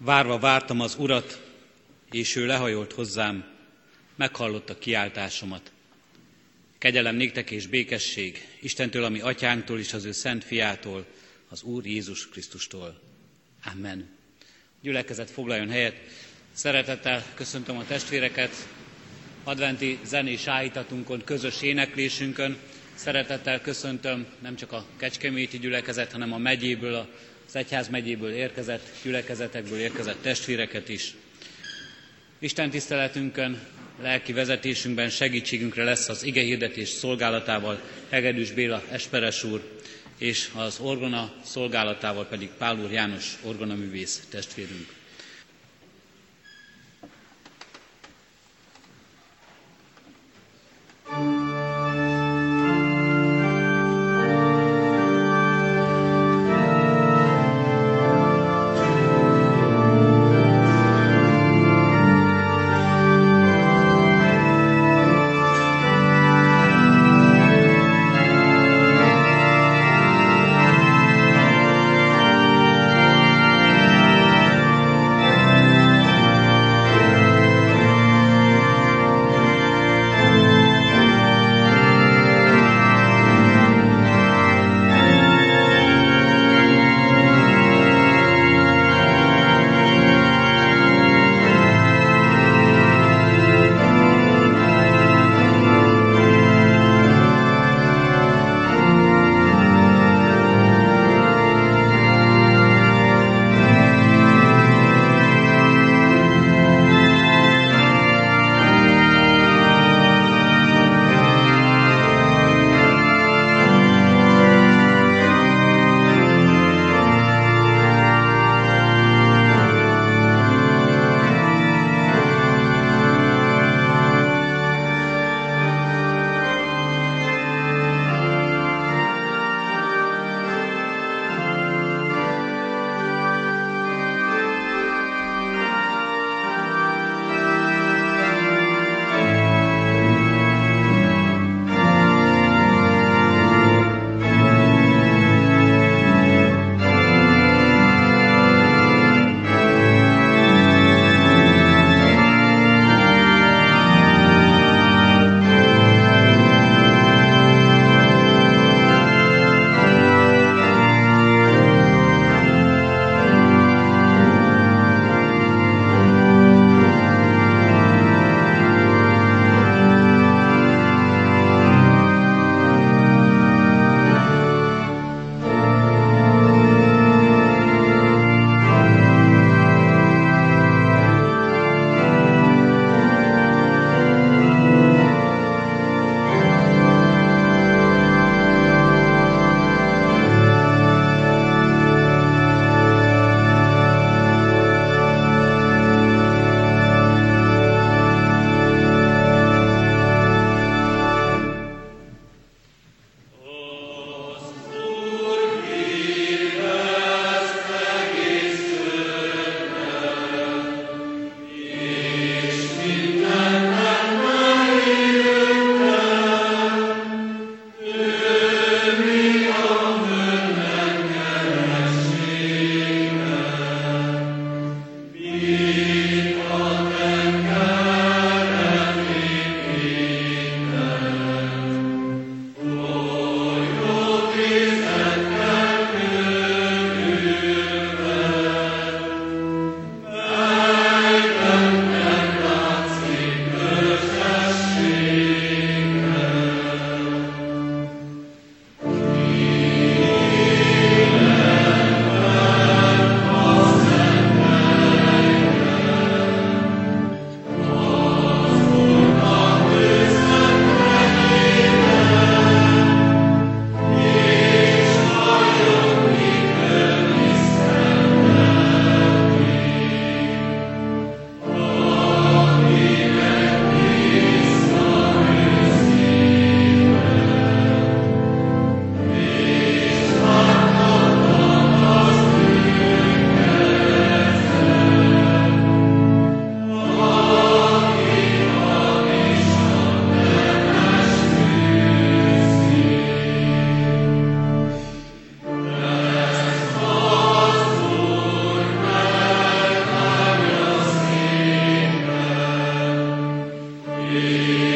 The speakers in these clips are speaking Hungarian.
Várva vártam az Urat, és ő lehajolt hozzám, meghallotta kiáltásomat. Kegyelem néktek és békesség Istentől, ami atyánktól és az ő szent fiától, az Úr Jézus Krisztustól. Amen. Gyülekezet foglaljon helyet. Szeretettel köszöntöm a testvéreket, adventi zenés áhítatunkon, közös éneklésünkön. Szeretettel köszöntöm nem csak a Kecskeméti gyülekezet, hanem a megyéből, az egyház megyéből érkezett gyülekezetekből érkezett testvéreket is. Isten tiszteletünkön, lelki vezetésünkben segítségünkre lesz az ige hirdetés szolgálatával Hegedűs Béla Esperes úr, és az orgona szolgálatával pedig Pál úr János orgonaművész testvérünk.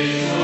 Amen.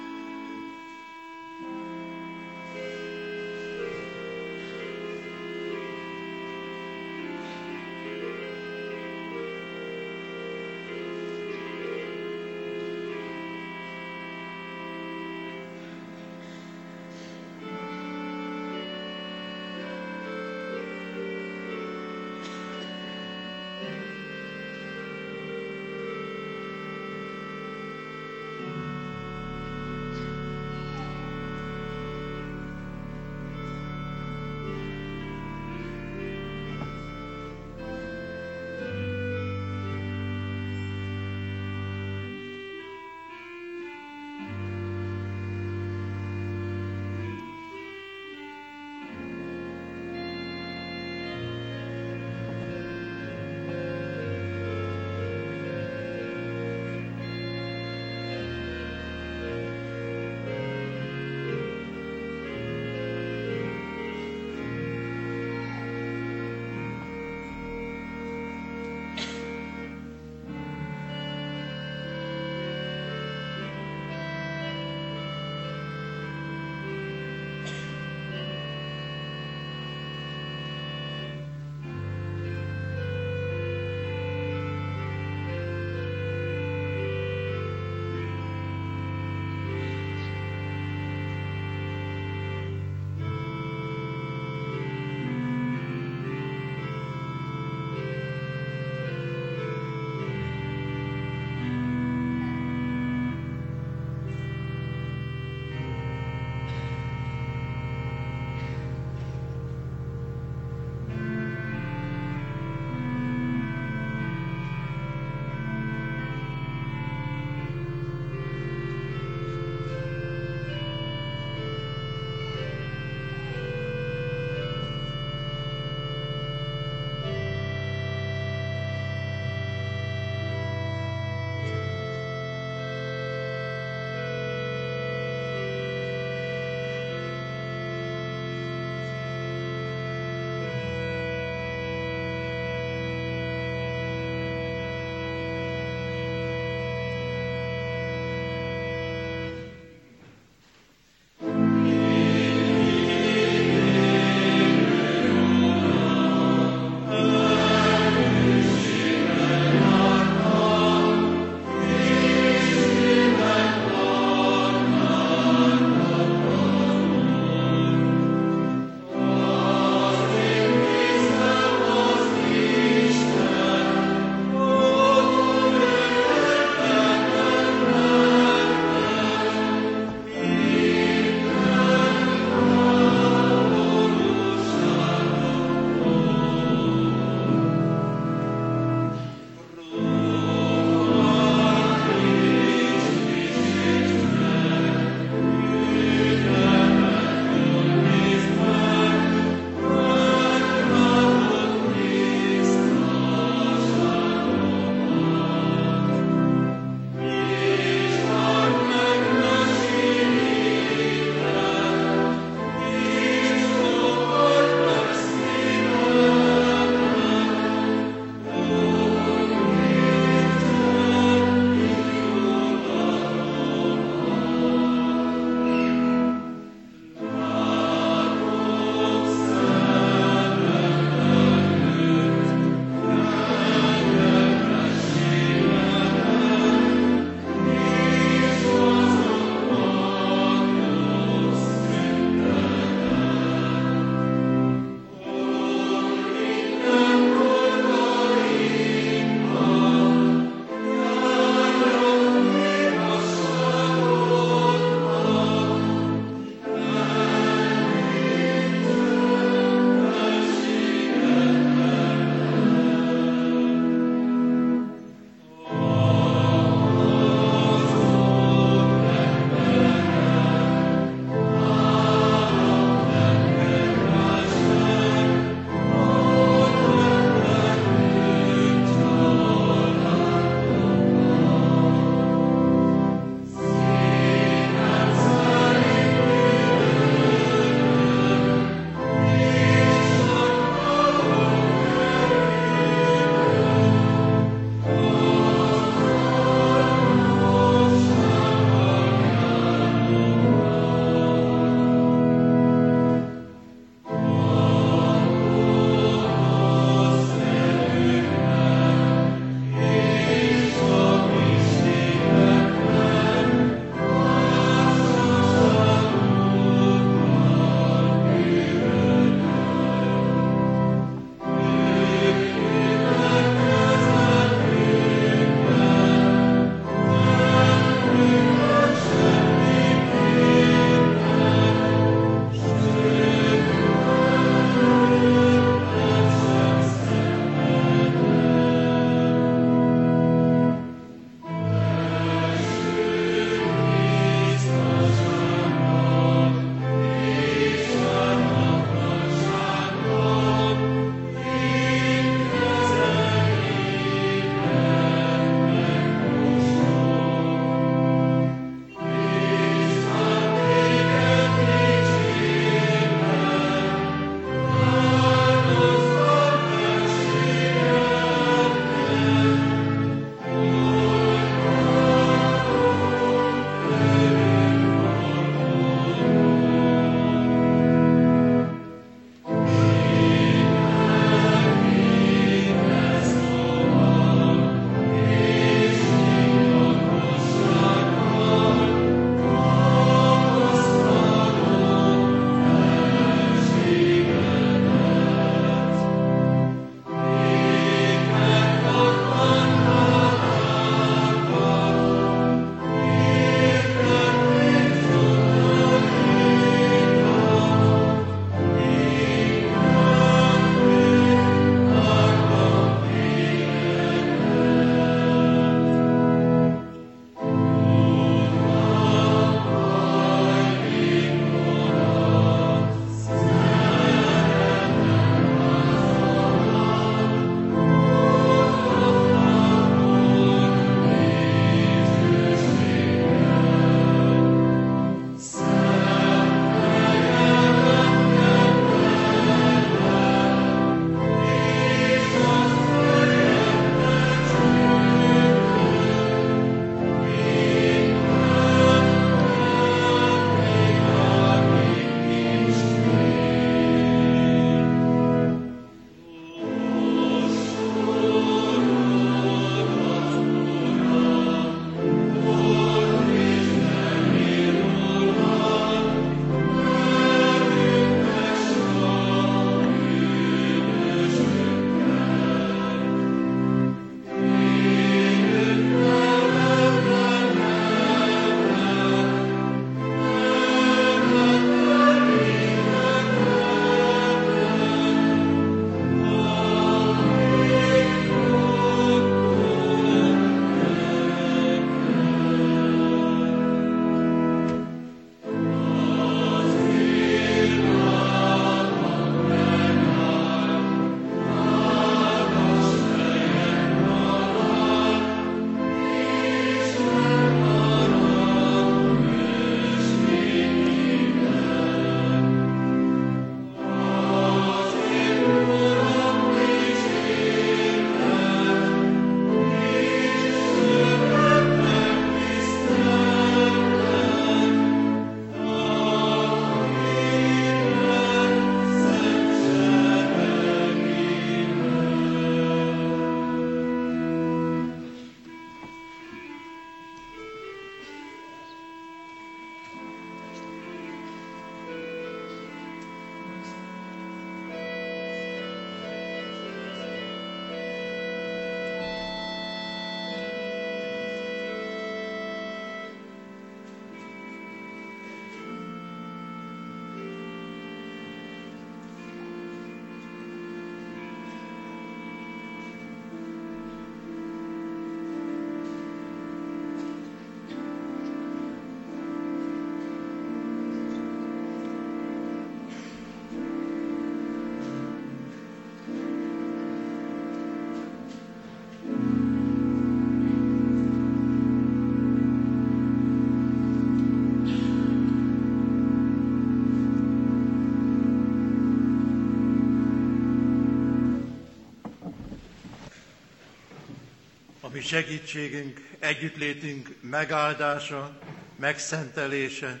Mi segítségünk, együttlétünk megáldása, megszentelése,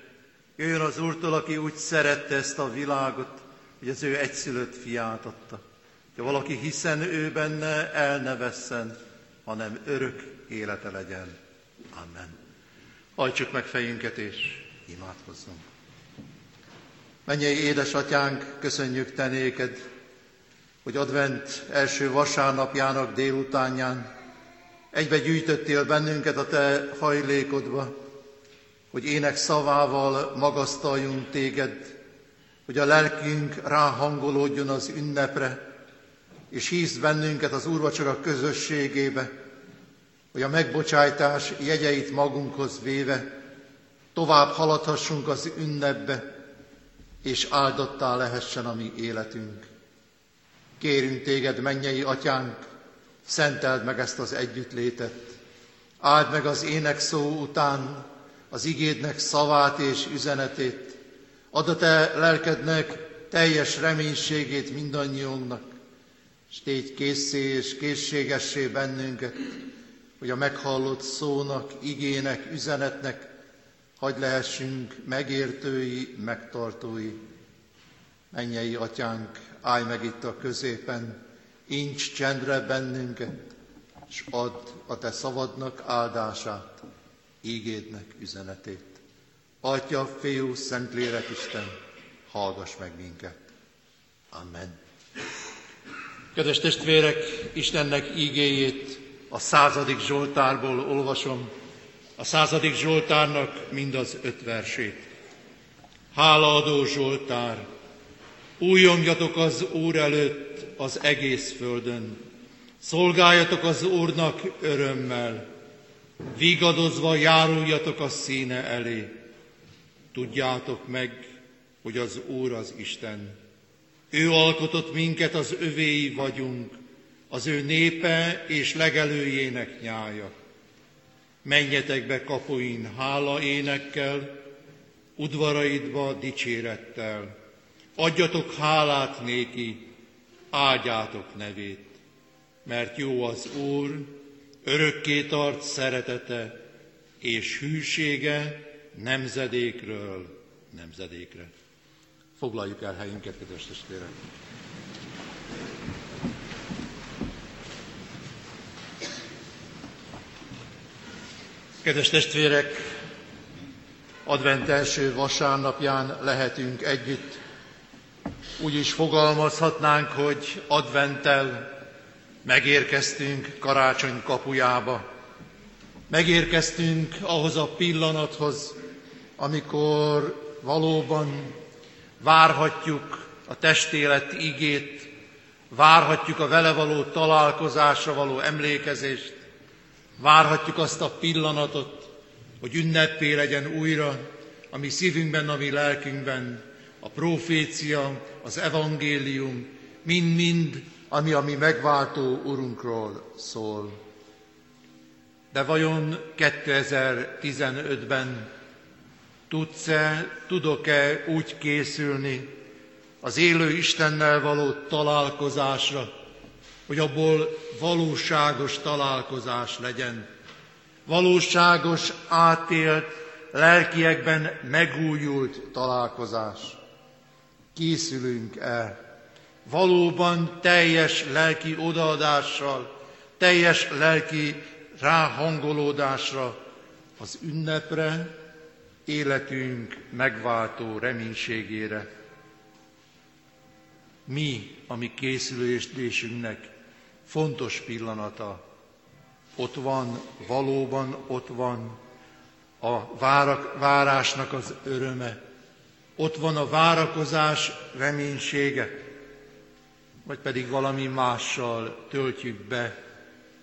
jöjjön az Úrtól, aki úgy szerette ezt a világot, hogy az ő egyszülött fiát adta. Ha valaki hiszen ő benne, el ne vesszen, hanem örök élete legyen. Amen. Hajtsuk meg fejünket és imádkozzunk. Mennyei édesatyánk, köszönjük te hogy advent első vasárnapjának délutánján egybe gyűjtöttél bennünket a te hajlékodba, hogy ének szavával magasztaljunk téged, hogy a lelkünk ráhangolódjon az ünnepre, és hívsz bennünket az úrvacsora közösségébe, hogy a megbocsájtás jegyeit magunkhoz véve tovább haladhassunk az ünnepbe, és áldottá lehessen a mi életünk. Kérünk téged, mennyei atyánk, szenteld meg ezt az együttlétet. Áld meg az ének szó után az igédnek szavát és üzenetét. Add a te lelkednek teljes reménységét mindannyiunknak, és tégy készé és készségessé bennünket, hogy a meghallott szónak, igének, üzenetnek hagy lehessünk megértői, megtartói. Mennyei atyánk, állj meg itt a középen, incs csendre bennünket, és add a te szavadnak áldását, ígédnek üzenetét. Atya, Fiú, Szentlélek Isten, hallgass meg minket. Amen. Kedves testvérek, Istennek ígéjét a századik Zsoltárból olvasom, a századik Zsoltárnak mind az öt versét. Hálaadó Zsoltár, újongjatok az Úr előtt az egész földön, szolgáljatok az Úrnak örömmel, vigadozva járuljatok a színe elé. Tudjátok meg, hogy az Úr az Isten. Ő alkotott minket, az övéi vagyunk, az ő népe és legelőjének nyája. Menjetek be kapuin hála énekkel, udvaraidba dicsérettel. Adjatok hálát néki, áldjátok nevét, mert jó az Úr, örökké tart szeretete és hűsége nemzedékről nemzedékre. Foglaljuk el helyünket, kedves testvérek! Kedves testvérek, advent első vasárnapján lehetünk együtt. Úgy is fogalmazhatnánk, hogy adventtel megérkeztünk karácsony kapujába. Megérkeztünk ahhoz a pillanathoz, amikor valóban várhatjuk a testélet igét, várhatjuk a vele való találkozásra való emlékezést, Várhatjuk azt a pillanatot, hogy ünnepé legyen újra a mi szívünkben, a mi lelkünkben a profécia, az evangélium, mind-mind, ami a mi megváltó Urunkról szól. De vajon 2015-ben tudsz-e, tudok-e úgy készülni az élő Istennel való találkozásra, hogy abból valóságos találkozás legyen. Valóságos, átélt, lelkiekben megújult találkozás. Készülünk el. Valóban teljes lelki odaadással, teljes lelki ráhangolódásra az ünnepre, életünk megváltó reménységére. Mi, ami készülésünknek fontos pillanata. Ott van, valóban ott van a várak, várásnak az öröme. Ott van a várakozás reménysége, vagy pedig valami mással töltjük be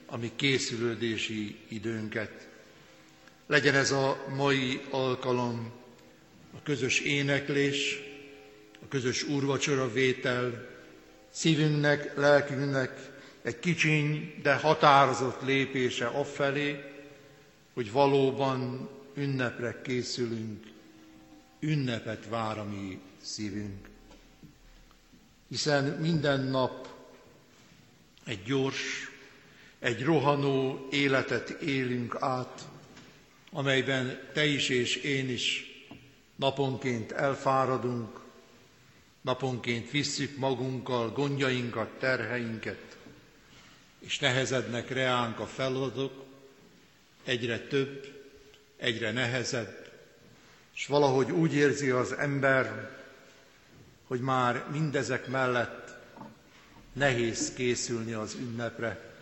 a mi készülődési időnket. Legyen ez a mai alkalom, a közös éneklés, a közös úrvacsora vétel, szívünknek, lelkünknek egy kicsiny, de határozott lépése afelé, hogy valóban ünnepre készülünk, ünnepet vár a mi szívünk. Hiszen minden nap egy gyors, egy rohanó életet élünk át, amelyben te is és én is naponként elfáradunk, naponként visszük magunkkal gondjainkat, terheinket, és nehezednek reánk a feladatok, egyre több, egyre nehezebb, és valahogy úgy érzi az ember, hogy már mindezek mellett nehéz készülni az ünnepre.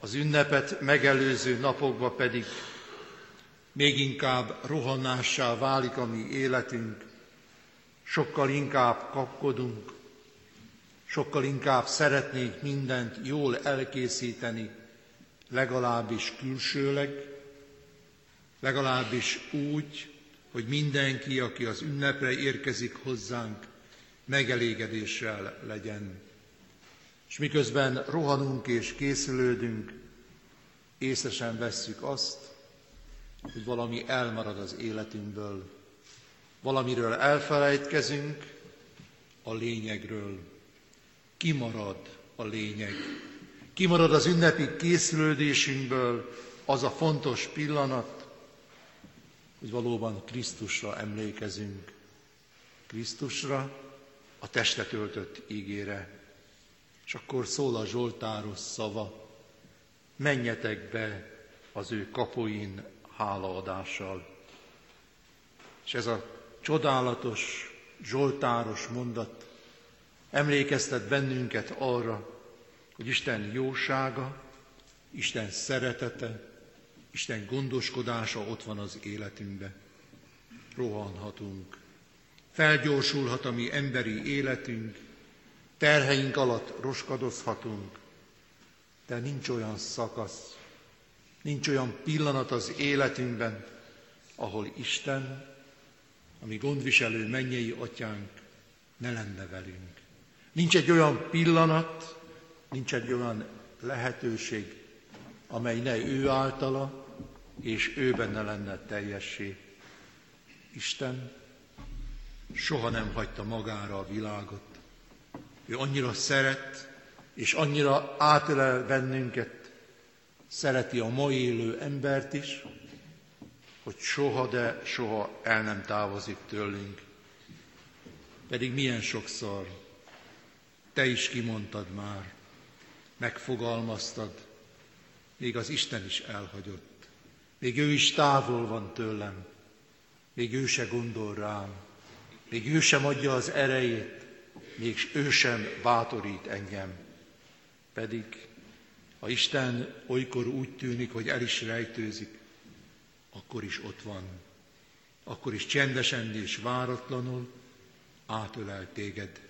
Az ünnepet megelőző napokban pedig még inkább rohanássá válik a mi életünk, sokkal inkább kapkodunk, sokkal inkább szeretnénk mindent jól elkészíteni, legalábbis külsőleg, legalábbis úgy, hogy mindenki, aki az ünnepre érkezik hozzánk, megelégedéssel legyen. És miközben rohanunk és készülődünk, észesen vesszük azt, hogy valami elmarad az életünkből, valamiről elfelejtkezünk, a lényegről. Kimarad a lényeg. Kimarad az ünnepi készülődésünkből az a fontos pillanat, hogy valóban Krisztusra emlékezünk. Krisztusra, a testet öltött ígére. És akkor szól a Zsoltáros szava, menjetek be az ő kapuin hálaadással. És ez a csodálatos, zsoltáros mondat emlékeztet bennünket arra, hogy Isten jósága, Isten szeretete, Isten gondoskodása ott van az életünkben. Rohanhatunk. Felgyorsulhat a mi emberi életünk, terheink alatt roskadozhatunk, de nincs olyan szakasz, nincs olyan pillanat az életünkben, ahol Isten, ami gondviselő mennyei atyánk, ne lenne velünk. Nincs egy olyan pillanat, nincs egy olyan lehetőség, amely ne ő általa és ő benne lenne teljessé. Isten soha nem hagyta magára a világot. Ő annyira szeret, és annyira átölel bennünket, szereti a mai élő embert is, hogy soha, de soha el nem távozik tőlünk. Pedig milyen sokszor te is kimondtad már, megfogalmaztad, még az Isten is elhagyott. Még ő is távol van tőlem, még ő se gondol rám, még ő sem adja az erejét, még ő sem bátorít engem. Pedig, ha Isten olykor úgy tűnik, hogy el is rejtőzik, akkor is ott van. Akkor is csendesen és váratlanul átölel téged.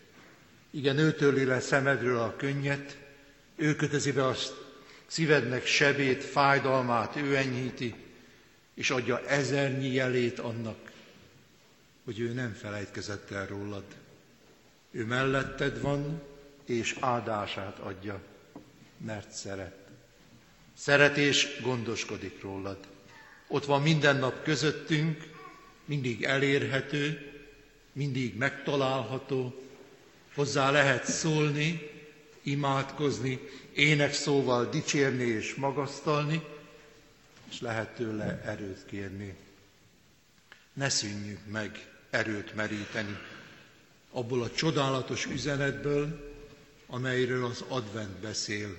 Igen, ő törli le szemedről a könnyet, ő kötezi be a szívednek sebét, fájdalmát, ő enyhíti, és adja ezernyi jelét annak, hogy ő nem felejtkezett el rólad. Ő melletted van, és áldását adja, mert szeret. Szeret és gondoskodik rólad. Ott van minden nap közöttünk, mindig elérhető, mindig megtalálható, hozzá lehet szólni, imádkozni, ének szóval dicsérni és magasztalni, és lehet tőle erőt kérni. Ne szűnjünk meg erőt meríteni abból a csodálatos üzenetből, amelyről az advent beszél,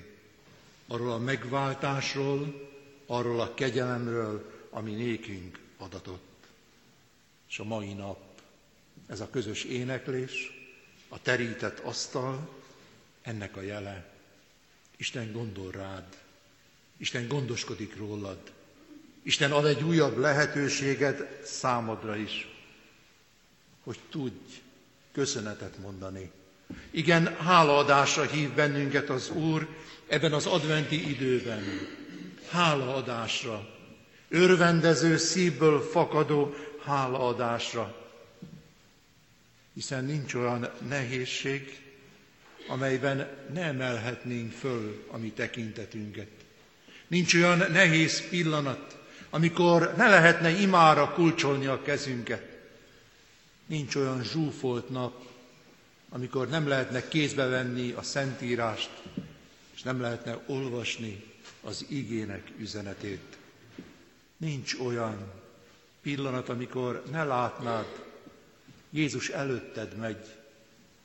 arról a megváltásról, arról a kegyelemről, ami nékünk adatott. És a mai nap, ez a közös éneklés, a terített asztal, ennek a jele. Isten gondol rád, Isten gondoskodik rólad, Isten ad egy újabb lehetőséget számodra is, hogy tudj köszönetet mondani. Igen, hálaadásra hív bennünket az Úr ebben az adventi időben. Hálaadásra, örvendező szívből fakadó hálaadásra. Hiszen nincs olyan nehézség, amelyben ne emelhetnénk föl a mi tekintetünket. Nincs olyan nehéz pillanat, amikor ne lehetne imára kulcsolni a kezünket. Nincs olyan zsúfolt nap, amikor nem lehetne kézbe venni a Szentírást, és nem lehetne olvasni az igének üzenetét. Nincs olyan pillanat, amikor ne látnád, Jézus előtted megy,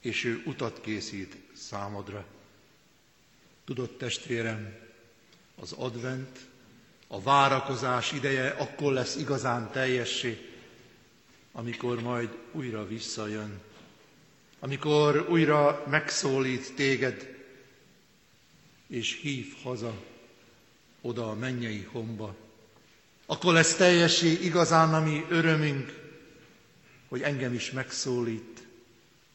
és ő utat készít számodra. Tudod, testvérem, az advent, a várakozás ideje akkor lesz igazán teljessé, amikor majd újra visszajön, amikor újra megszólít téged, és hív haza, oda a mennyei homba. Akkor lesz teljessé igazán a mi örömünk, hogy engem is megszólít,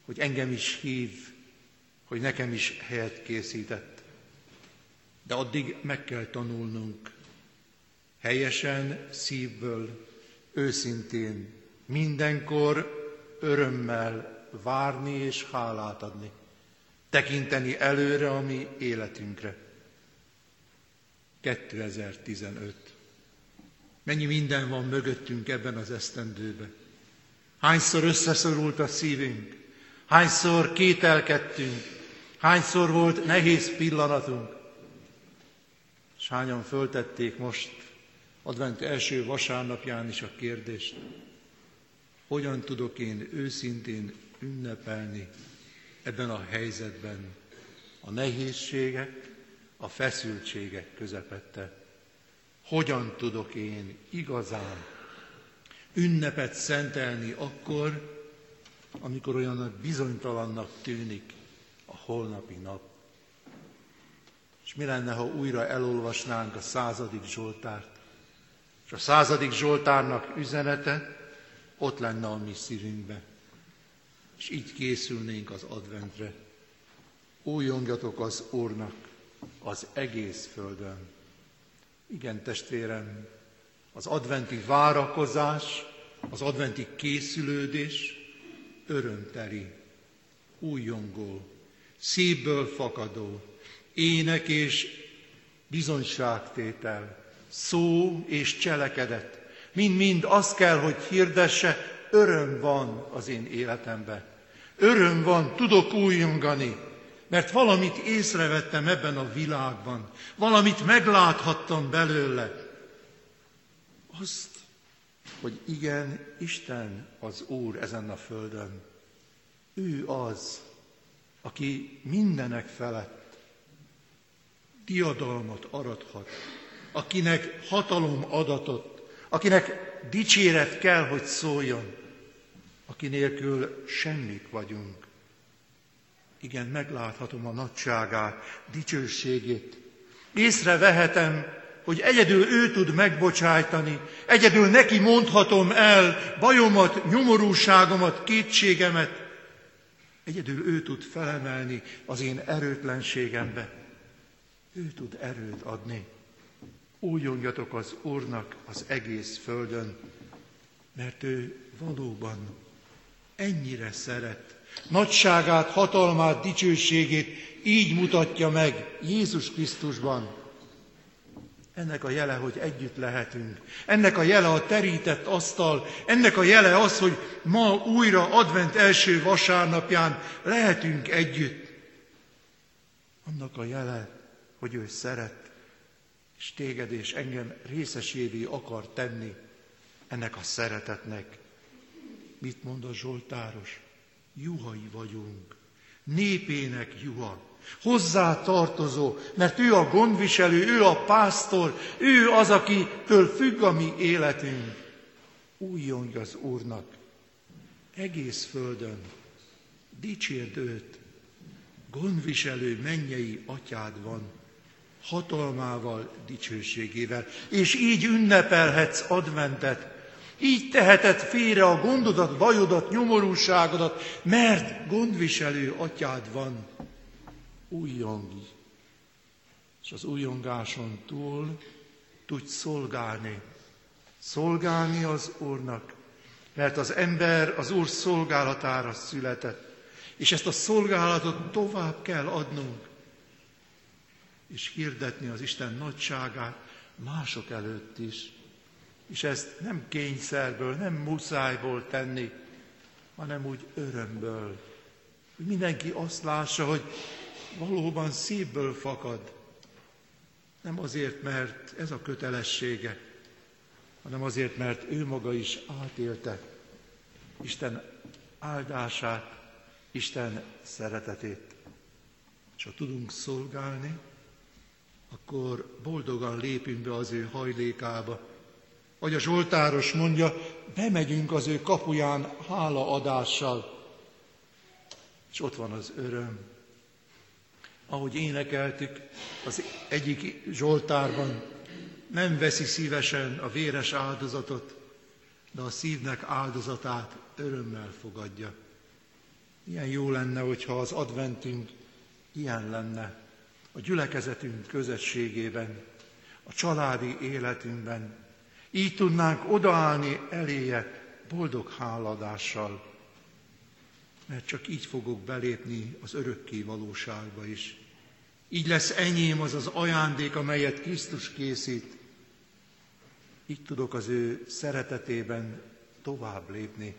hogy engem is hív, hogy nekem is helyet készített. De addig meg kell tanulnunk helyesen, szívből, őszintén, mindenkor örömmel várni és hálát adni, tekinteni előre a mi életünkre. 2015. Mennyi minden van mögöttünk ebben az esztendőben. Hányszor összeszorult a szívünk, hányszor kételkedtünk, hányszor volt nehéz pillanatunk. És hányan föltették most advent első vasárnapján is a kérdést, hogyan tudok én őszintén ünnepelni ebben a helyzetben a nehézségek, a feszültségek közepette. Hogyan tudok én igazán ünnepet szentelni akkor, amikor olyan bizonytalannak tűnik holnapi nap. És mi lenne, ha újra elolvasnánk a századik Zsoltárt? És a századik Zsoltárnak üzenete ott lenne a mi szívünkbe. És így készülnénk az adventre. Újongjatok az Úrnak az egész földön. Igen, testvérem, az adventi várakozás, az adventi készülődés örömteli, újongó, szívből fakadó, ének és bizonyságtétel, szó és cselekedet, mind-mind azt kell, hogy hirdesse, öröm van az én életemben. Öröm van, tudok újongani, mert valamit észrevettem ebben a világban, valamit megláthattam belőle, azt, hogy igen, Isten az Úr ezen a földön. Ő az, aki mindenek felett diadalmat arathat, akinek hatalom adatot, akinek dicséret kell, hogy szóljon, aki nélkül semmik vagyunk. Igen, megláthatom a nagyságát, dicsőségét. Észrevehetem, hogy egyedül ő tud megbocsájtani, egyedül neki mondhatom el bajomat, nyomorúságomat, kétségemet, egyedül ő tud felemelni az én erőtlenségembe. Ő tud erőt adni. Újongjatok az Úrnak az egész földön, mert ő valóban ennyire szeret. Nagyságát, hatalmát, dicsőségét így mutatja meg Jézus Krisztusban, ennek a jele, hogy együtt lehetünk. Ennek a jele a terített asztal. Ennek a jele az, hogy ma újra advent első vasárnapján lehetünk együtt. Annak a jele, hogy ő szeret, és téged és engem részesévé akar tenni ennek a szeretetnek. Mit mond a Zsoltáros? Juhai vagyunk, népének juha hozzá tartozó, mert ő a gondviselő, ő a pásztor, ő az, akitől függ a mi életünk. Újjongj az Úrnak. Egész földön, dicsérd őt, gondviselő mennyei atyád van, hatalmával, dicsőségével, és így ünnepelhetsz adventet, így teheted félre a gondodat, bajodat, nyomorúságodat, mert gondviselő atyád van újjongj, és az újjongáson túl tudj szolgálni. Szolgálni az Úrnak, mert az ember az Úr szolgálatára született, és ezt a szolgálatot tovább kell adnunk, és hirdetni az Isten nagyságát mások előtt is. És ezt nem kényszerből, nem muszájból tenni, hanem úgy örömből. Hogy mindenki azt lássa, hogy valóban szívből fakad. Nem azért, mert ez a kötelessége, hanem azért, mert ő maga is átélte Isten áldását, Isten szeretetét. És ha tudunk szolgálni, akkor boldogan lépünk be az ő hajlékába. Vagy a Zsoltáros mondja, bemegyünk az ő kapuján hálaadással, és ott van az öröm. Ahogy énekeltük az egyik Zsoltárban, nem veszi szívesen a véres áldozatot, de a szívnek áldozatát örömmel fogadja. Ilyen jó lenne, hogyha az adventünk ilyen lenne a gyülekezetünk közösségében, a családi életünkben. Így tudnánk odaállni eléje boldog háladással, mert csak így fogok belépni az örökké valóságba is. Így lesz enyém az az ajándék, amelyet Krisztus készít. Így tudok az ő szeretetében tovább lépni,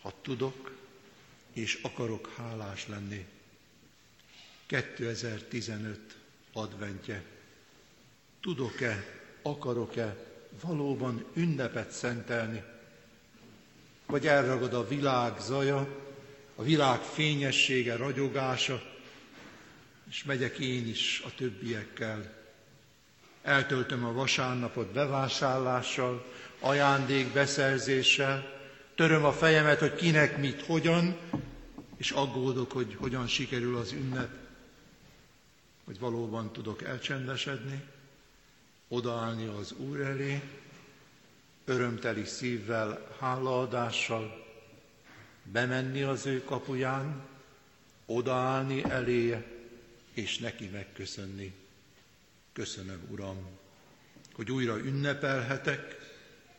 ha tudok és akarok hálás lenni. 2015 adventje. Tudok-e, akarok-e valóban ünnepet szentelni? Vagy elragad a világ zaja, a világ fényessége, ragyogása, és megyek én is a többiekkel. Eltöltöm a vasárnapot bevásárlással, ajándék beszerzéssel, töröm a fejemet, hogy kinek mit, hogyan, és aggódok, hogy hogyan sikerül az ünnep, hogy valóban tudok elcsendesedni, odaállni az Úr elé, örömteli szívvel, hálaadással, bemenni az ő kapuján, odaállni eléje, és neki megköszönni. Köszönöm, Uram, hogy újra ünnepelhetek,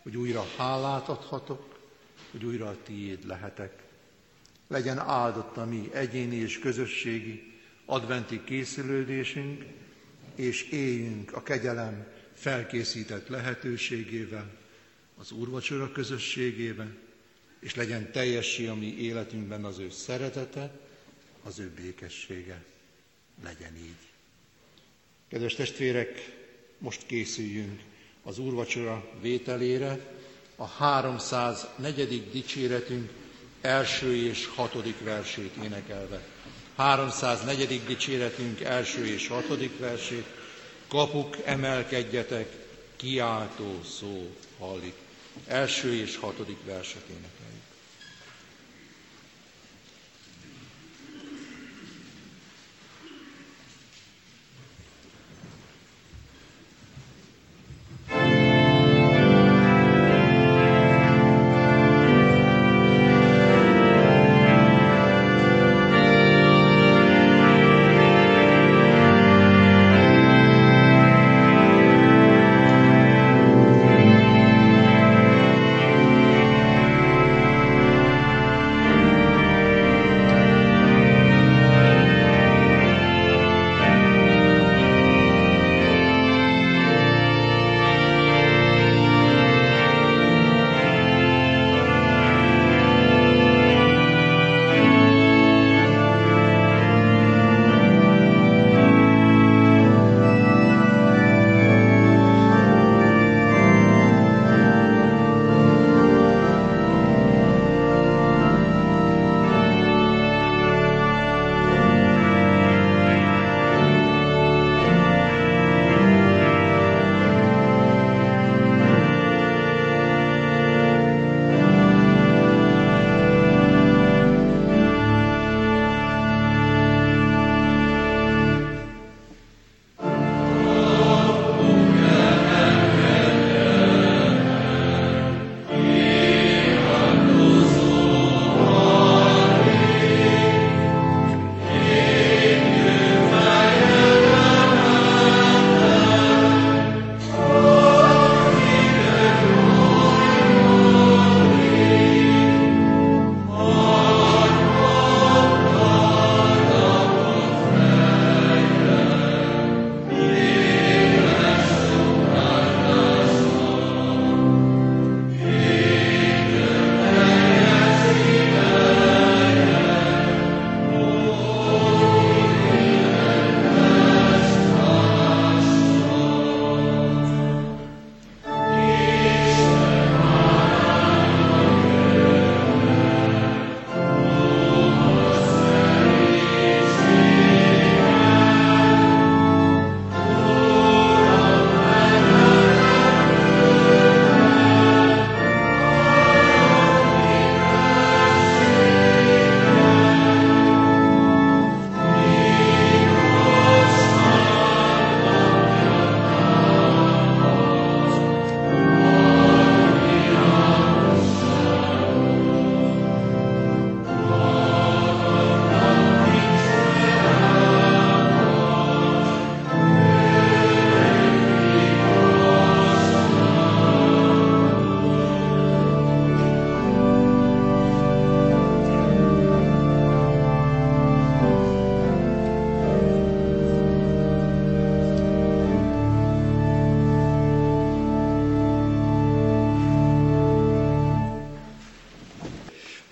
hogy újra hálát adhatok, hogy újra a tiéd lehetek. Legyen áldott a mi egyéni és közösségi adventi készülődésünk, és éljünk a kegyelem felkészített lehetőségével, az úrvacsora közösségében, és legyen teljessé a mi életünkben az ő szeretete, az ő békessége. Legyen így. Kedves testvérek, most készüljünk az úrvacsora vételére, a 304. dicséretünk első és hatodik versét énekelve. 304. dicséretünk első és hatodik versét, kapuk, emelkedjetek, kiáltó szó hallik. Első és hatodik verset énekeljük.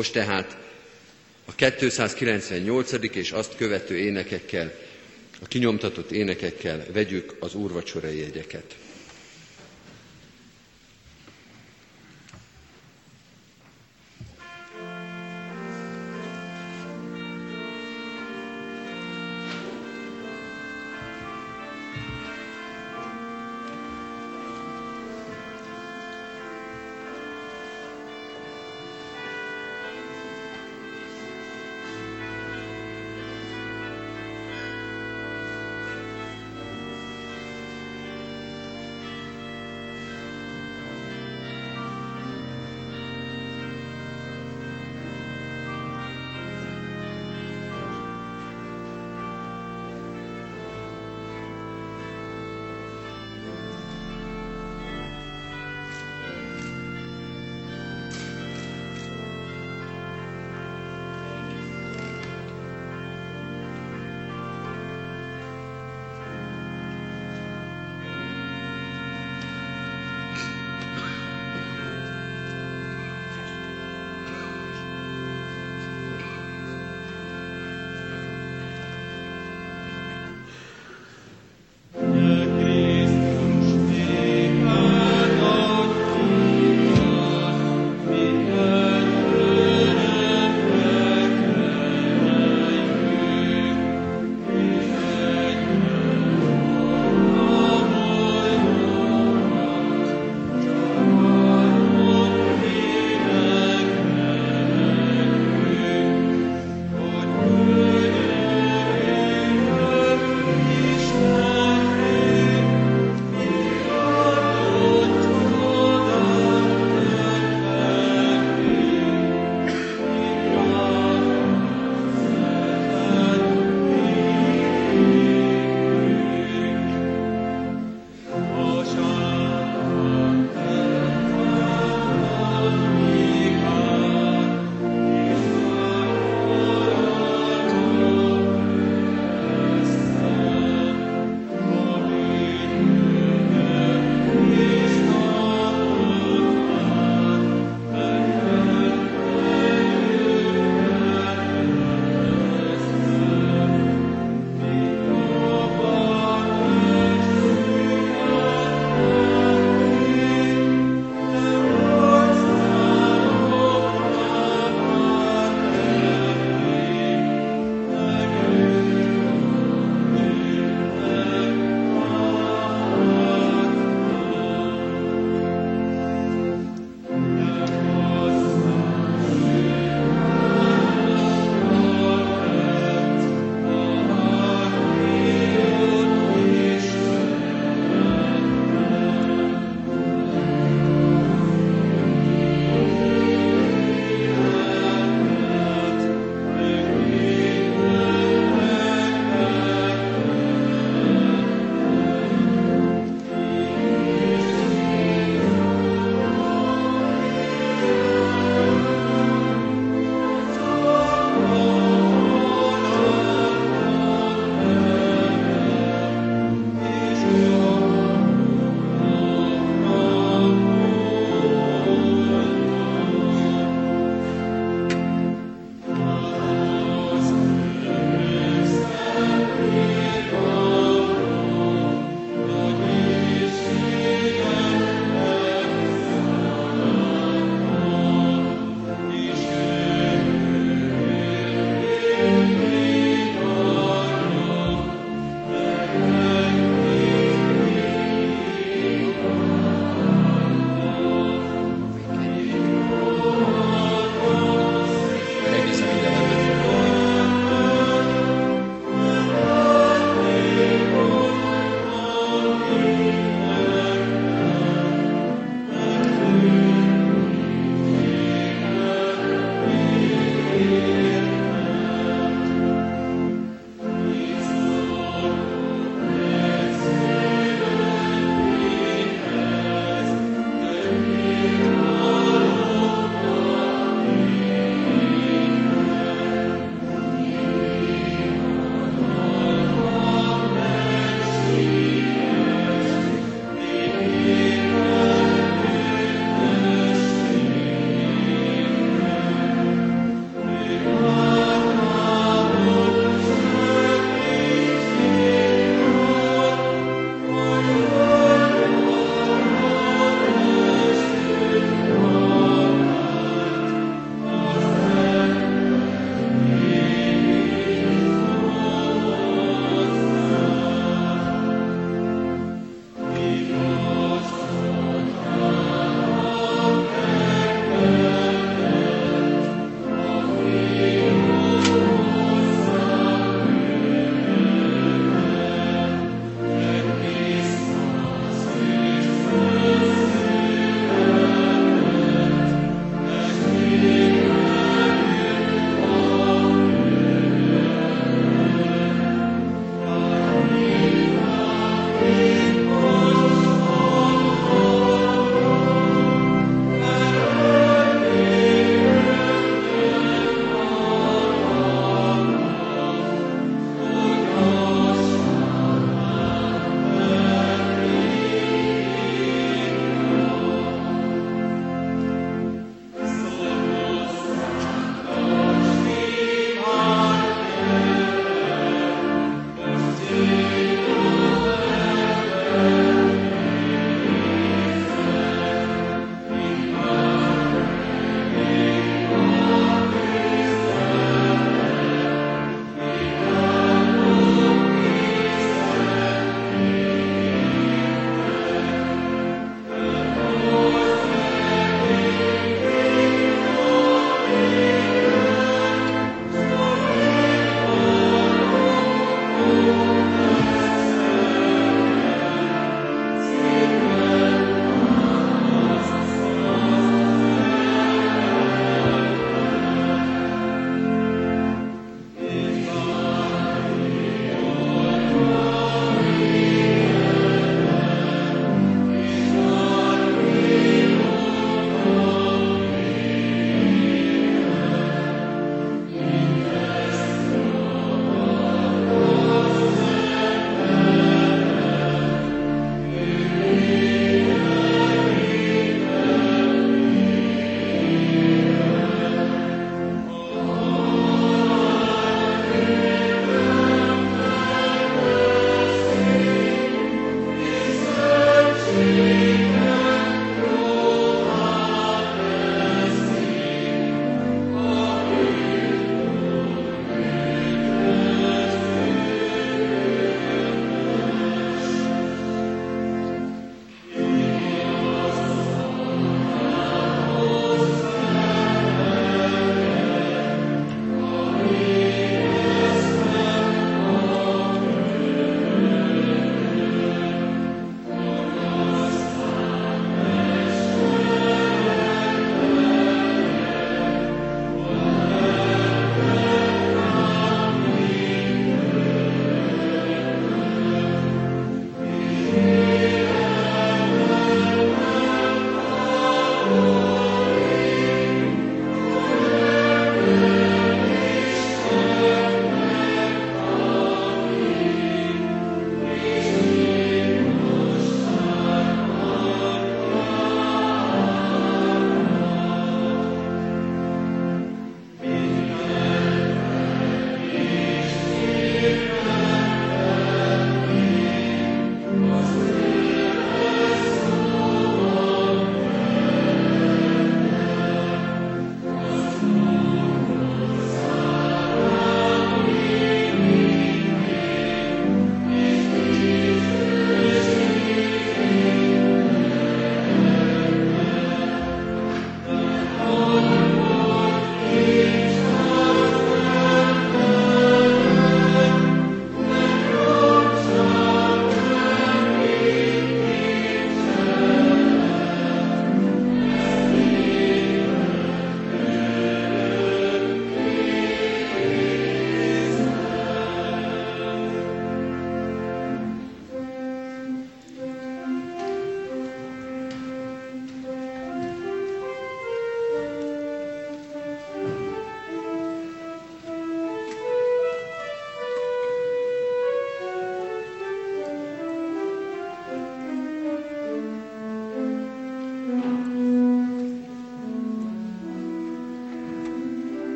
Most tehát a 298. és azt követő énekekkel, a kinyomtatott énekekkel vegyük az úrvacsorai jegyeket.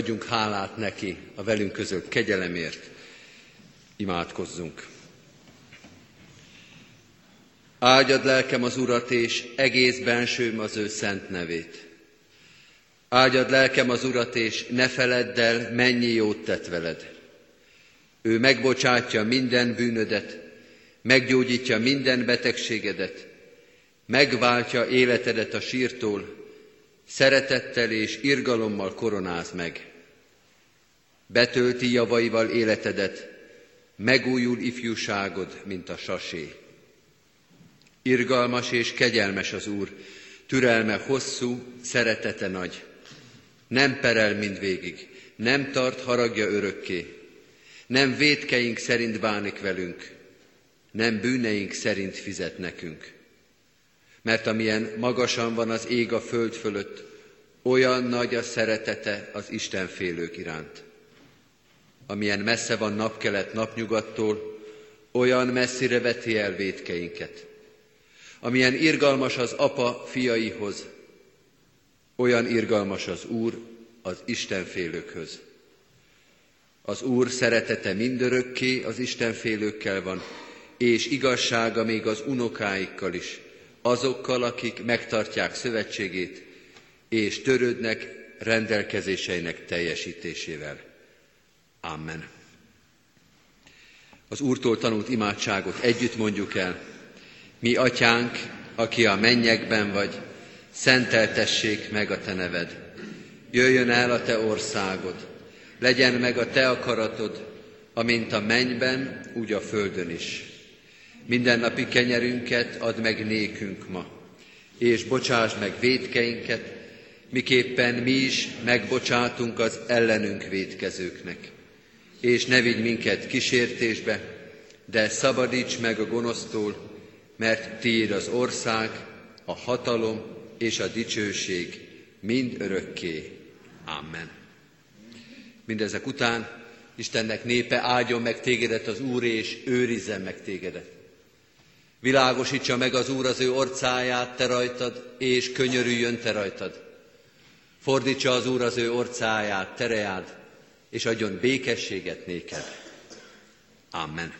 Adjunk hálát neki a velünk közölt kegyelemért. Imádkozzunk. Áldjad lelkem az Urat, és egész bensőm az ő szent nevét. Áldjad lelkem az Urat, és ne feledd el, mennyi jót tett veled. Ő megbocsátja minden bűnödet, meggyógyítja minden betegségedet, megváltja életedet a sírtól, szeretettel és irgalommal koronáz meg. Betölti javaival életedet, megújul ifjúságod, mint a sasé. Irgalmas és kegyelmes az Úr, türelme hosszú, szeretete nagy. Nem perel mindvégig, nem tart haragja örökké, nem védkeink szerint bánik velünk, nem bűneink szerint fizet nekünk. Mert amilyen magasan van az ég a föld fölött, olyan nagy a szeretete az Isten félők iránt. Amilyen messze van napkelet napnyugattól, olyan messzire veti el védkeinket. Amilyen irgalmas az apa fiaihoz, olyan irgalmas az Úr az Isten félőkhöz. Az Úr szeretete mindörökké az Isten félőkkel van, és igazsága még az unokáikkal is, azokkal, akik megtartják szövetségét, és törődnek rendelkezéseinek teljesítésével. Amen. Az Úrtól tanult imádságot együtt mondjuk el. Mi, atyánk, aki a mennyekben vagy, szenteltessék meg a te neved. Jöjjön el a te országod, legyen meg a te akaratod, amint a mennyben, úgy a földön is. Mindennapi kenyerünket add meg nékünk ma, és bocsáss meg védkeinket, miképpen mi is megbocsátunk az ellenünk védkezőknek. És ne vigy minket kísértésbe, de szabadíts meg a gonosztól, mert tiéd az ország, a hatalom és a dicsőség mind örökké. Amen. Mindezek után Istennek népe áldjon meg tégedet az Úr, és őrizzen meg tégedet. Világosítsa meg az Úr az ő orcáját te rajtad, és könyörüljön te rajtad. Fordítsa az Úr az ő orcáját, tereád, és adjon békességet néked. Amen.